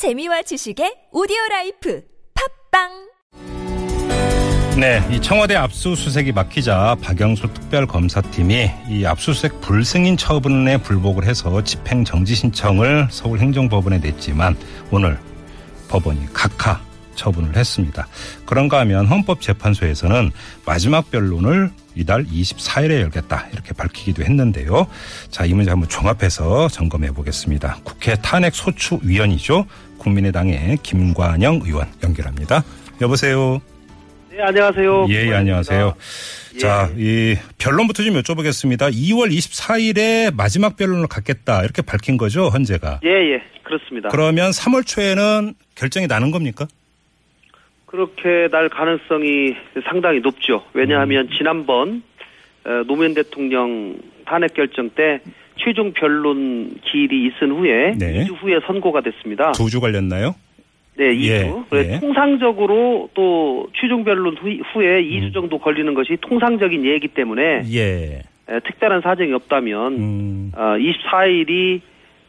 재미와 지식의 오디오 라이프 팟빵! 네, 이 청와대 압수수색이 막히자 박영수 특별검사팀이 이 압수수색 불승인 처분에 불복을 해서 집행 정지 신청을 서울행정법원에 냈지만 오늘 법원이 각하 처분을 했습니다. 그런가 하면 헌법재판소에서는 마지막 변론을 이달 24일에 열겠다 이렇게 밝히기도 했는데요. 자, 이 문제 한번 종합해서 점검해 보겠습니다. 국회 탄핵 소추 위원이죠. 국민의당의 김관영 의원 연결합니다. 여보세요. 네, 안녕하세요. 예, 예, 안녕하세요. 예. 자, 이 변론부터 좀 여쭤보겠습니다. 2월 24일에 마지막 변론을 갖겠다 이렇게 밝힌 거죠, 헌재가. 예, 예, 그렇습니다. 그러면 3월 초에는 결정이 나는 겁니까? 그렇게 날 가능성이 상당히 높죠. 왜냐하면 음. 지난번 어, 노무현 대통령 탄핵 결정 때 최종 변론 기일이 있은 후에 네. 2주 후에 선고가 됐습니다. 두주 걸렸나요? 네, 2주. 예, 예. 통상적으로 또 최종 변론 후, 후에 2주 정도 걸리는 것이 통상적인 예이기 때문에 예. 에, 특별한 사정이 없다면 음, 어, 24일이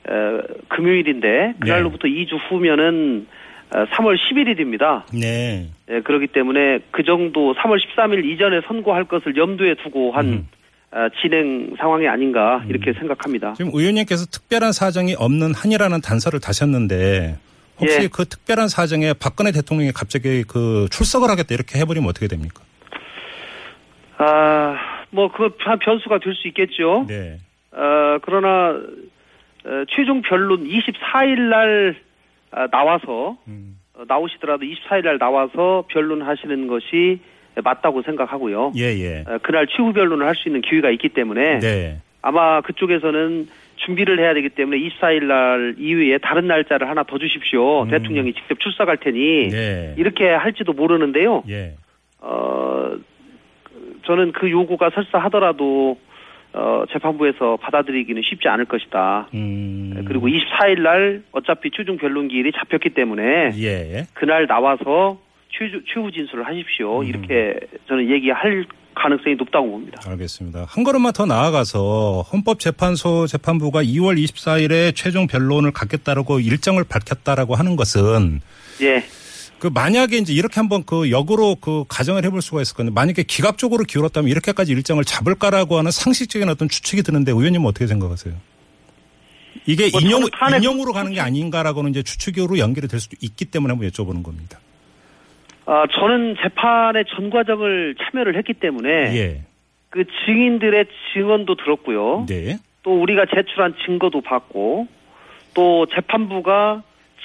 어, 금요일인데 그날로부터 네. 2주 후면은 어, 3월 11일입니다. 네. 예, 그렇기 때문에 그 정도 3월 13일 이전에 선고할 것을 염두에 두고 한 음. 어, 진행 상황이 아닌가 이렇게 생각합니다. 지금 의원님께서 특별한 사정이 없는 한이라는 단서를 다셨는데 혹시 예. 그 특별한 사정에 박근혜 대통령이 갑자기 그 출석을 하겠다 이렇게 해버리면 어떻게 됩니까? 아, 뭐그 변수가 될 수 있겠죠. 네. 어, 그러나 어, 최종 변론 24일 날 아, 나와서 음. 어, 나오시더라도 24일 날 나와서 변론하시는 것이 맞다고 생각하고요. 예, 예. 어, 그날 최후 변론을 할 수 있는 기회가 있기 때문에 네. 아마 그쪽에서는 준비를 해야 되기 때문에 24일 날 이후에 다른 날짜를 하나 더 주십시오. 음. 대통령이 직접 출석할 테니 네. 이렇게 할지도 모르는데요. 예. 어, 저는 그 요구가 설사 하더라도 어, 재판부에서 받아들이기는 쉽지 않을 것이다. 음. 그리고 24일 날 어차피 최종 변론 기일이 잡혔기 때문에 예. 그날 나와서 최후, 최후 진술을 하십시오. 음. 이렇게 저는 얘기할 가능성이 높다고 봅니다. 알겠습니다. 한 걸음만 더 나아가서 헌법재판소 재판부가 2월 24일에 최종 변론을 갖겠다라고 일정을 밝혔다라고 하는 것은 예. 그 만약에 이제 이렇게 한번 그 역으로 그 가정을 해볼 수가 있을 건데 만약에 기각적으로 기울었다면 이렇게까지 일정을 잡을까라고 하는 상식적인 어떤 추측이 드는데 의원님은 어떻게 생각하세요? 이게 뭐 인용, 탄핵 인용으로 가는 게 아닌가라고는 이제 추측으로 연결이 될 수도 있기 때문에 한번 여쭤보는 겁니다. 아, 저는 재판의 전 과정을 참여를 했기 때문에 예. 그 증인들의 증언도 들었고요. 네. 또 우리가 제출한 증거도 봤고 또 재판부가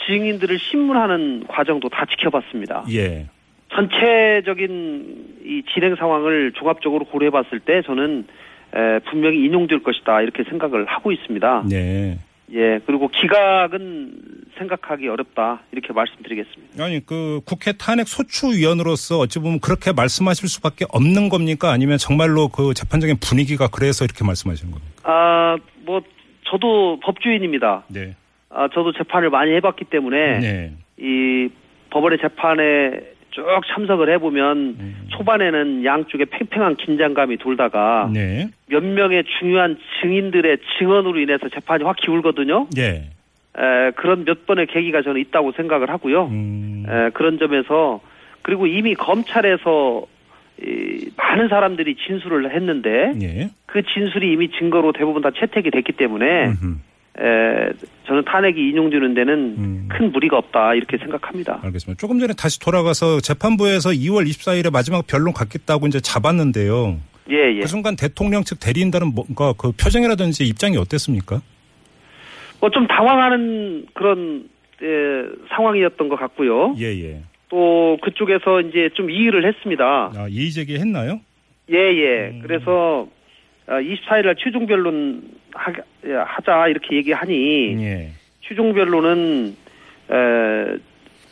증인들을 신문하는 과정도 다 지켜봤습니다. 예. 전체적인 이 진행 상황을 종합적으로 고려해 봤을 때 저는 에, 분명히 인용될 것이다 이렇게 생각을 하고 있습니다. 네. 예, 그리고 기각은 생각하기 어렵다 이렇게 말씀드리겠습니다. 아니 그 국회 탄핵 소추위원으로서 어찌 보면 그렇게 말씀하실 수밖에 없는 겁니까? 아니면 정말로 그 재판적인 분위기가 그래서 이렇게 말씀하시는 겁니까? 아, 뭐 저도 법조인입니다. 네. 아, 저도 재판을 많이 해봤기 때문에 네. 이 법원의 재판에 쭉 참석을 해보면 음. 초반에는 양쪽에 팽팽한 긴장감이 돌다가 네. 몇 명의 중요한 증인들의 증언으로 인해서 재판이 확 기울거든요. 예. 에, 그런 몇 번의 계기가 저는 있다고 생각을 하고요. 음. 에, 그런 점에서 그리고 이미 검찰에서 이, 많은 사람들이 진술을 했는데 예. 그 진술이 이미 증거로 대부분 다 채택이 됐기 때문에 음흠. 에, 저는 탄핵이 인용되는 데는 음. 큰 무리가 없다 이렇게 생각합니다. 알겠습니다. 조금 전에 다시 돌아가서 재판부에서 2월 24일에 마지막 변론 갖겠다고 이제 잡았는데요. 예, 예. 그 순간 대통령 측 대리인단은 뭔가 그 표정이라든지 입장이 어땠습니까? 뭐 좀 당황하는 그런 에, 상황이었던 것 같고요. 예, 예. 또 그쪽에서 이제 좀 이의를 했습니다. 아, 이의 제기 했나요? 예, 예. 음. 그래서 24일 날 최종 변론 하, 하자 이렇게 얘기하니 예. 최종 변론은 에,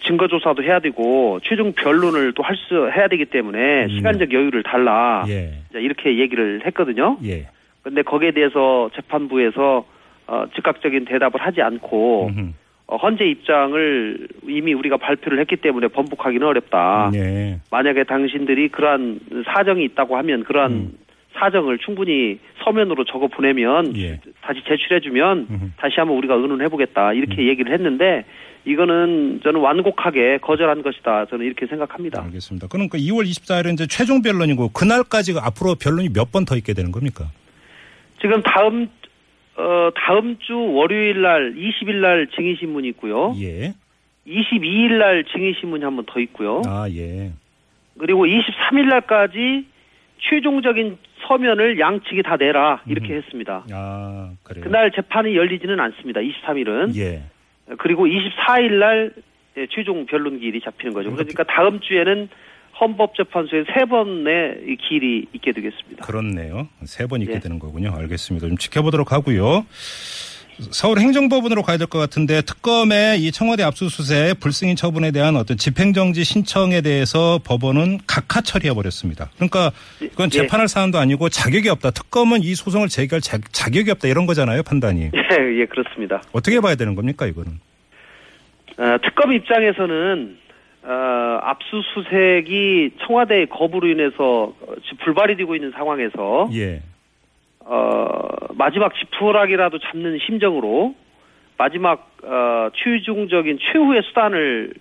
증거 조사도 해야 되고 최종 변론을 또 할 수 해야 되기 때문에 음. 시간적 여유를 달라 예. 자, 이렇게 얘기를 했거든요. 예. 근데 거기에 대해서 재판부에서 어, 즉각적인 대답을 하지 않고 음흠. 어, 헌재 입장을 이미 우리가 발표를 했기 때문에 번복하기는 어렵다. 예. 만약에 당신들이 그러한 사정이 있다고 하면 그러한 음. 사정을 충분히 서면으로 적어 보내면 예. 다시 제출해주면 음흠. 다시 한번 우리가 의논해보겠다 이렇게 얘기를 했는데 이거는 저는 완곡하게 거절한 것이다 저는 이렇게 생각합니다. 알겠습니다. 그러니까 2월 24일은 이제 최종 변론이고 그날까지 앞으로 변론이 몇 번 더 있게 되는 겁니까? 지금 다음 어 다음 주 월요일 날 20일 날 증인 신문이 있고요. 예. 22일 날 증인 신문이 한 번 더 있고요. 아, 예. 그리고 23일 날까지 최종적인 서면을 양측이 다 내라 이렇게 했습니다. 아, 그래요. 그날 재판이 열리지는 않습니다. 23일은 예. 그리고 24일 날 예, 최종 변론 기일이 잡히는 거죠. 그러니까 다음 주에는 헌법재판소에 세 번의 이 기일이 있게 되겠습니다. 그렇네요. 세 번 있게 예. 되는 거군요. 알겠습니다. 좀 지켜보도록 하고요. 서울 행정법원으로 가야 될 것 같은데 특검의 이 청와대 압수수색 불승인 처분에 대한 어떤 집행정지 신청에 대해서 법원은 각하 처리해 버렸습니다. 그러니까 그건 예. 재판할 사안도 아니고 자격이 없다. 특검은 이 소송을 제기할 자, 자격이 없다 이런 거잖아요. 판단이 예, 예, 그렇습니다. 어떻게 봐야 되는 겁니까 이거는? 어, 특검 입장에서는 어, 압수수색이 청와대의 거부로 인해서 불발이 되고 있는 상황에서 예. 어, 마지막 지푸라기라도 잡는 심정으로 마지막 어, 최종적인 최후의 수단을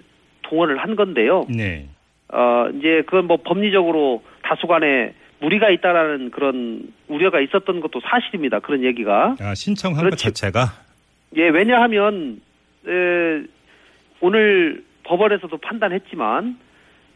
동원을 한 건데요. 네. 어, 이제 그건 뭐 법리적으로 다수간에 무리가 있다라는 그런 우려가 있었던 것도 사실입니다. 그런 얘기가. 아 신청한 것. 자체가 예, 왜냐하면 에, 오늘 법원에서도 판단했지만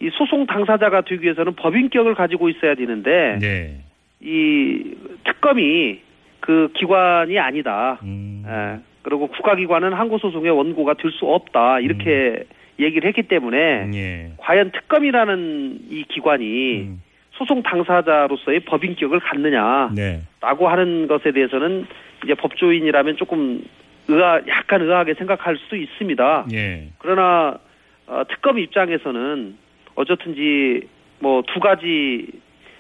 이 소송 당사자가 되기 위해서는 법인격을 가지고 있어야 되는데 네. 이 특검이 그 기관이 아니다. 음. 예, 그리고 국가기관은 항고소송의 원고가 될 수 없다. 이렇게 얘기를 했기 때문에 예. 과연 특검이라는 이 기관이 음. 소송 당사자로서의 법인격을 갖느냐라고 네. 하는 것에 대해서는 이제 법조인이라면 조금 의아 약간 의아하게 생각할 수도 있습니다. 예. 그러나 어, 특검 입장에서는 어쨌든지 뭐 두 가지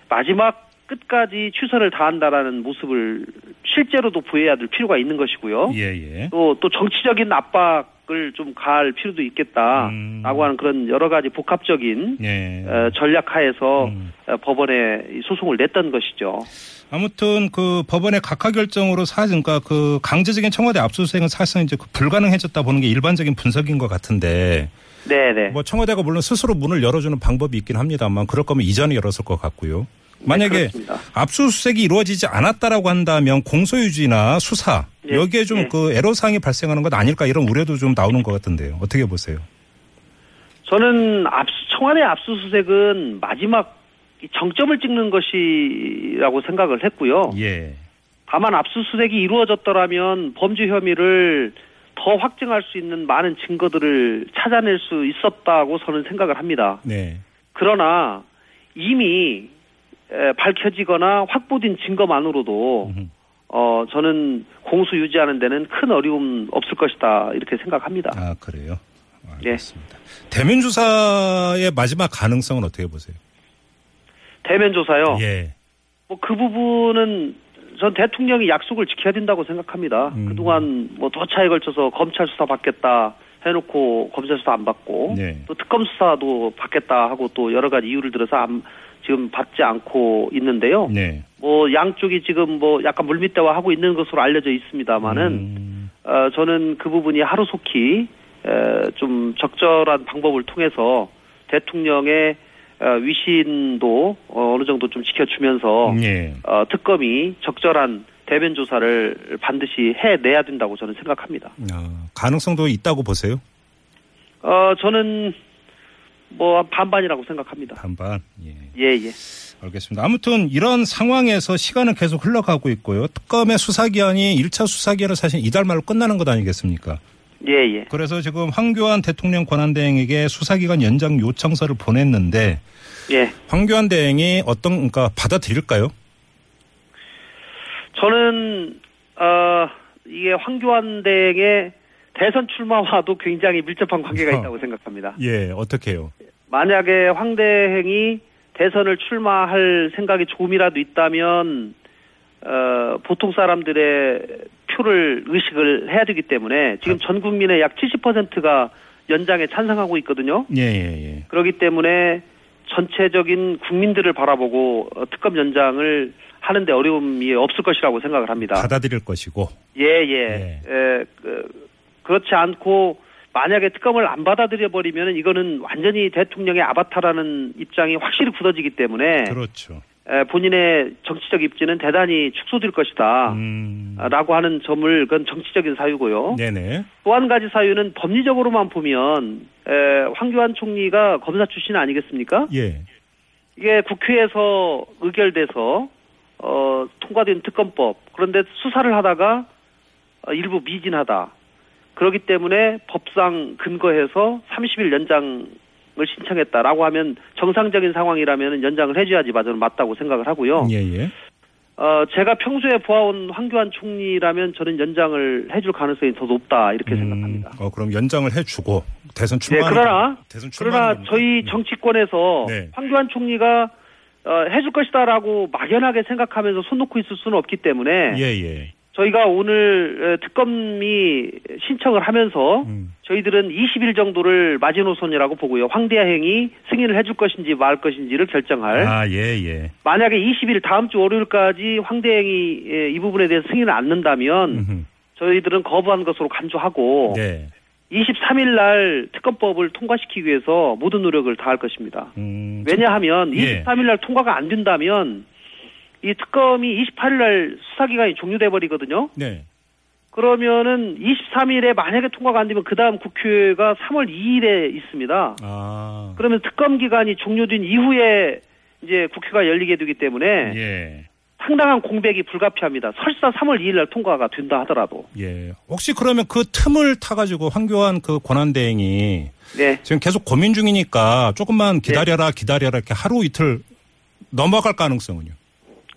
마지막 끝까지 최선을 다한다라는 모습을 실제로도 보여야 될 필요가 있는 것이고요. 예. 예. 또, 또 정치적인 압박을 좀 가할 필요도 있겠다라고 음. 하는 그런 여러 가지 복합적인 예. 어, 전략하에서 음. 어, 법원에 이 소송을 냈던 것이죠. 아무튼 그 법원의 각하 결정으로 사실 그러니까 그 강제적인 청와대 압수수색은 사실상 이제 그 불가능해졌다 보는 게 일반적인 분석인 것 같은데 네네. 뭐 청와대가 물론 스스로 문을 열어주는 방법이 있긴 합니다만 그럴 거면 이전에 열었을 것 같고요. 만약에 네. 압수수색이 이루어지지 않았다라고 한다면 공소유지나 수사 예, 여기에 좀 예. 그 애로사항이 발생하는 것 아닐까 이런 우려도 좀 나오는 것 같은데요. 어떻게 보세요? 저는 압수, 청와대 압수수색은 마지막 이 정점을 찍는 것이라고 생각을 했고요. 예. 다만 압수수색이 이루어졌더라면 범죄 혐의를 더 확증할 수 있는 많은 증거들을 찾아낼 수 있었다고 저는 생각을 합니다. 네. 그러나 이미 에, 밝혀지거나 확보된 증거만으로도 음. 어 저는 공수 유지하는 데는 큰 어려움 없을 것이다 이렇게 생각합니다. 아 그래요. 네. 알겠습니다. 대면 조사의 마지막 가능성은 어떻게 보세요? 대면 조사요. 예. 뭐 그 부분은 전 대통령이 약속을 지켜야 된다고 생각합니다. 음. 그동안 뭐 도차에 걸쳐서 검찰 수사 받겠다 해놓고 검찰 수사 안 받고 네. 또 특검 수사도 받겠다 하고 또 여러 가지 이유를 들어서 안- 지금 받지 않고 있는데요. 네. 뭐 양쪽이 지금 뭐 약간 물밑대화 하고 있는 것으로 알려져 있습니다만은 음. 어, 저는 그 부분이 하루속히 에, 좀 적절한 방법을 통해서 대통령의 어, 위신도 어, 어느 정도 좀 지켜주면서 예. 어, 특검이 적절한 대변 조사를 반드시 해내야 된다고 저는 생각합니다. 아, 가능성도 있다고 보세요? 어, 저는 뭐 반반이라고 생각합니다. 반반. 예. 예, 예. 알겠습니다. 아무튼 이런 상황에서 시간은 계속 흘러가고 있고요. 특검의 수사기한이 1차 수사기한은 사실 이달 말로 끝나는 것 아니겠습니까? 예, 예. 그래서 지금 황교안 대통령 권한대행에게 수사기간 연장 요청서를 보냈는데 예. 황교안 대행이 어떤 그러니까 받아들일까요? 저는 어 이게 황교안 대행의 대선 출마와도 굉장히 밀접한 관계가 어. 있다고 생각합니다. 예, 어떻게요? 만약에 황 대행이 대선을 출마할 생각이 조금이라도 있다면 어 보통 사람들의 표를 의식을 해야 되기 때문에 지금 전 국민의 약 70%가 연장에 찬성하고 있거든요. 예, 예, 예. 그렇기 때문에 전체적인 국민들을 바라보고 어, 특검 연장을 하는데 어려움이 없을 것이라고 생각을 합니다. 받아들일 것이고. 예, 예. 에, 그, 그렇지 않고 만약에 특검을 안 받아들여 버리면 이거는 완전히 대통령의 아바타라는 입장이 확실히 굳어지기 때문에 그렇죠. 에, 본인의 정치적 입지는 대단히 축소될 것이다. 음. 라고 하는 점을 그건 정치적인 사유고요. 네네. 또 한 가지 사유는 법리적으로만 보면 에, 황교안 총리가 검사 출신 아니겠습니까? 예. 이게 국회에서 의결돼서 어, 통과된 특검법 그런데 수사를 하다가 어, 일부 미진하다. 그렇기 때문에 법상 근거해서 30일 연장을 신청했다라고 하면 정상적인 상황이라면 연장을 해줘야지 저는 맞다고 생각을 하고요. 예, 예. 어, 제가 평소에 보아온 황교안 총리라면 저는 연장을 해줄 가능성이 더 높다 이렇게 생각합니다. 어, 그럼 연장을 해주고 대선 네, 출마. 그러나 대선 그러나 저희 겁니까? 정치권에서 네. 황교안 총리가 어, 해줄 것이다라고 막연하게 생각하면서 손 놓고 있을 수는 없기 때문에 예, 예. 저희가 오늘 에, 특검이 신청을 하면서 음. 저희들은 20일 정도를 마지노선이라고 보고요. 황대행이 승인을 해줄 것인지 말 것인지를 결정할. 아, 예, 예. 만약에 20일 다음 주 월요일까지 황대행이 에, 이 부분에 대해서 승인을 않는다면 음흠. 저희들은 거부한 것으로 간주하고 네. 23일 날 특검법을 통과시키기 위해서 모든 노력을 다할 것입니다. 음, 왜냐하면 예. 23일 날 통과가 안 된다면 이 특검이 28일 날 수사 기간이 종료돼 버리거든요. 네. 그러면은 23일에 만약에 통과가 안 되면 그 다음 국회가 3월 2일에 있습니다. 아. 그러면 특검 기간이 종료된 이후에 이제 국회가 열리게 되기 때문에 예. 상당한 공백이 불가피합니다. 설사 3월 2일 날 통과가 된다 하더라도. 예. 혹시 그러면 그 틈을 타가지고 황교안 그 권한대행이 네. 지금 계속 고민 중이니까 조금만 기다려라, 기다려라 이렇게 하루 이틀 넘어갈 가능성은요?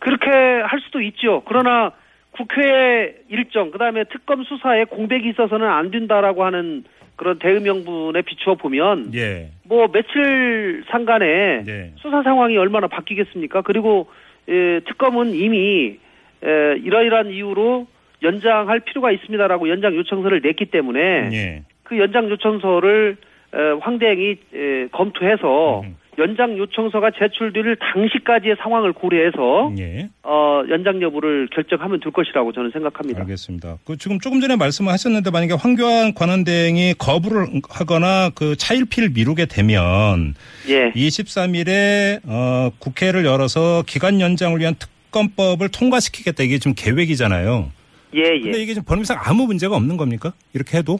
그렇게 할 수도 있죠. 그러나 국회 일정, 그 다음에 특검 수사에 공백이 있어서는 안 된다라고 하는 그런 대응 명분에 비추어 보면 예. 뭐 며칠 상간에 네. 수사 상황이 얼마나 바뀌겠습니까? 그리고 에, 특검은 이미 에, 이러이러한 이유로 연장할 필요가 있습니다라고 연장 요청서를 냈기 때문에 예. 그 연장 요청서를 에, 황대행이 에, 검토해서 음. 연장 요청서가 제출될 당시까지의 상황을 고려해서 예. 어, 연장 여부를 결정하면 될 것이라고 저는 생각합니다. 알겠습니다. 그 지금 조금 전에 말씀을 하셨는데 만약에 황교안 권한대행이 거부를 하거나 그 차일피일 미루게 되면 예, 23일에 어, 국회를 열어서 기간 연장을 위한 특검법을 통과시키겠다 이게 지금 계획이잖아요. 예, 근데 예. 이게 지금 법률상 아무 문제가 없는 겁니까? 이렇게 해도?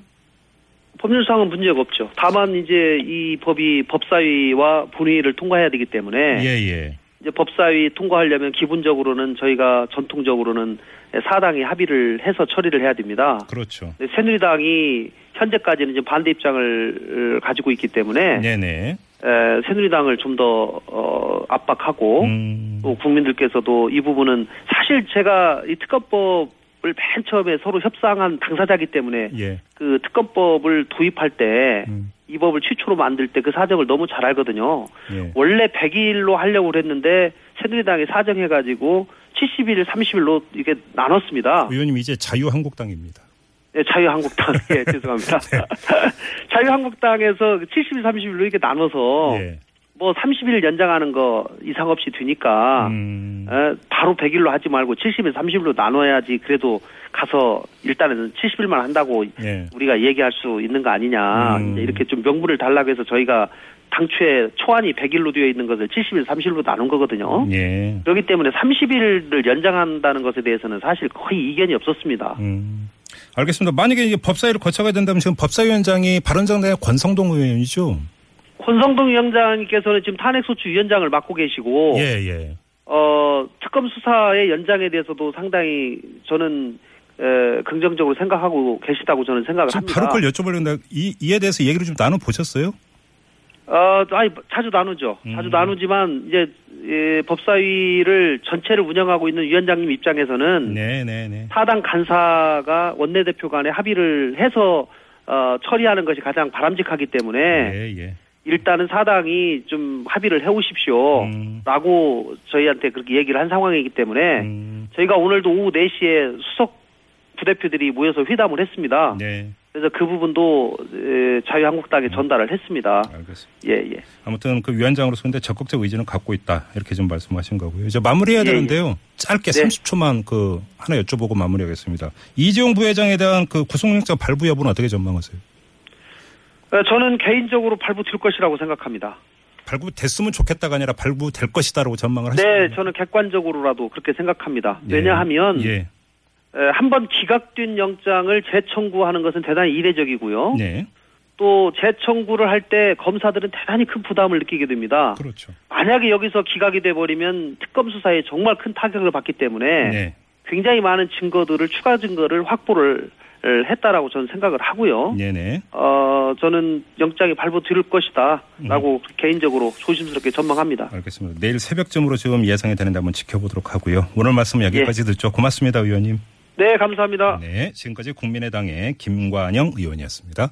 법률상은 문제가 없죠. 다만 이제 이 법이 법사위와 본회의를 통과해야 되기 때문에 예, 예. 이제 법사위 통과하려면 기본적으로는 저희가 전통적으로는 사당이 합의를 해서 처리를 해야 됩니다. 그렇죠. 새누리당이 현재까지는 지금 반대 입장을 가지고 있기 때문에 네네. 에, 새누리당을 좀더 어, 압박하고 음. 또 국민들께서도 이 부분은 사실 제가 이 특검법 을맨 처음에 서로 협상한 당사자기 때문에 예. 그 특검법을 도입할 때이 음. 법을 최초로 만들 때 그 사정을 너무 잘 알거든요. 예. 원래 100일로 하려고 그랬는데 새누리당이 사정해가지고 70일, 30일로 이게 나눴습니다. 의원님 이제 자유한국당입니다. 네, 자유한국당. 예, 죄송합니다. 자유한국당에서 70일, 30일로 이렇게 나눠서 예. 뭐 30일 연장하는 거 이상 없이 되니까 음. 에, 바로 100일로 하지 말고 70일, 30일로 나눠야지 그래도 가서 일단은 70일만 한다고 예. 우리가 얘기할 수 있는 거 아니냐 음. 이렇게 좀 명분을 달라고 해서 저희가 당초에 초안이 100일로 되어 있는 것을 70일, 30일로 나눈 거거든요. 예. 그렇기 때문에 30일을 연장한다는 것에 대해서는 사실 거의 이견이 없었습니다. 음. 알겠습니다. 만약에 이게 법사위를 거쳐가야 된다면 지금 법사위원장이 바른정당의 권성동 의원이죠? 권성동 위원장님께서는 지금 탄핵소추 위원장을 맡고 계시고 예, 예. 어, 특검 수사의 연장에 대해서도 상당히 저는 에, 긍정적으로 생각하고 계시다고 저는 생각을 합니다. 바로 그걸 여쭤보려는데 이, 이에 대해서 얘기를 좀 나눠 보셨어요? 어, 아니 자주 나누죠. 자주 음. 나누지만 이제 예, 법사위를 전체를 운영하고 있는 위원장님 입장에서는 네, 네, 네. 사당 간사가 원내대표 간에 합의를 해서 어, 처리하는 것이 가장 바람직하기 때문에 예, 예. 일단은 사당이 좀 합의를 해오십시오. 음. 라고 저희한테 그렇게 얘기를 한 상황이기 때문에 음. 저희가 오늘도 오후 4시에 수석 부대표들이 모여서 회담을 했습니다. 네. 그래서 그 부분도 에, 자유한국당에 전달을 했습니다. 알겠습니다. 예, 예. 아무튼 그 위원장으로서 근데 적극적 의지는 갖고 있다 이렇게 좀 말씀하신 거고요. 이제 마무리해야 예, 되는데요. 짧게 네. 30초만 그 하나 여쭤보고 마무리하겠습니다. 이재용 부회장에 대한 그 구속영장 발부 여부는 어떻게 전망하세요? 어, 저는 개인적으로 발부될 것이라고 생각합니다. 발부됐으면 좋겠다가 아니라 발부될 것이다라고 전망을 하시는 네? 저는 객관적으로 그렇게 생각합니다. 예. 왜냐하면 예. 한번 기각된 영장을 재청구하는 것은 대단히 이례적이고요. 네. 또 재청구를 할 때 검사들은 대단히 큰 부담을 느끼게 됩니다. 그렇죠. 만약에 여기서 기각이 돼 버리면 특검 수사에 정말 큰 타격을 받기 때문에 네. 굉장히 많은 증거들을 추가 증거를 확보를 했다라고 저는 생각을 하고요. 네네. 어 저는 영장이 발부될 것이다라고 개인적으로 조심스럽게 전망합니다. 알겠습니다. 내일 새벽쯤으로 지금 예상이 되는데 한번 지켜보도록 하고요. 오늘 말씀 여기까지 듣죠. 고맙습니다, 의원님. 네, 감사합니다. 네. 지금까지 국민의당의 김관영 의원이었습니다.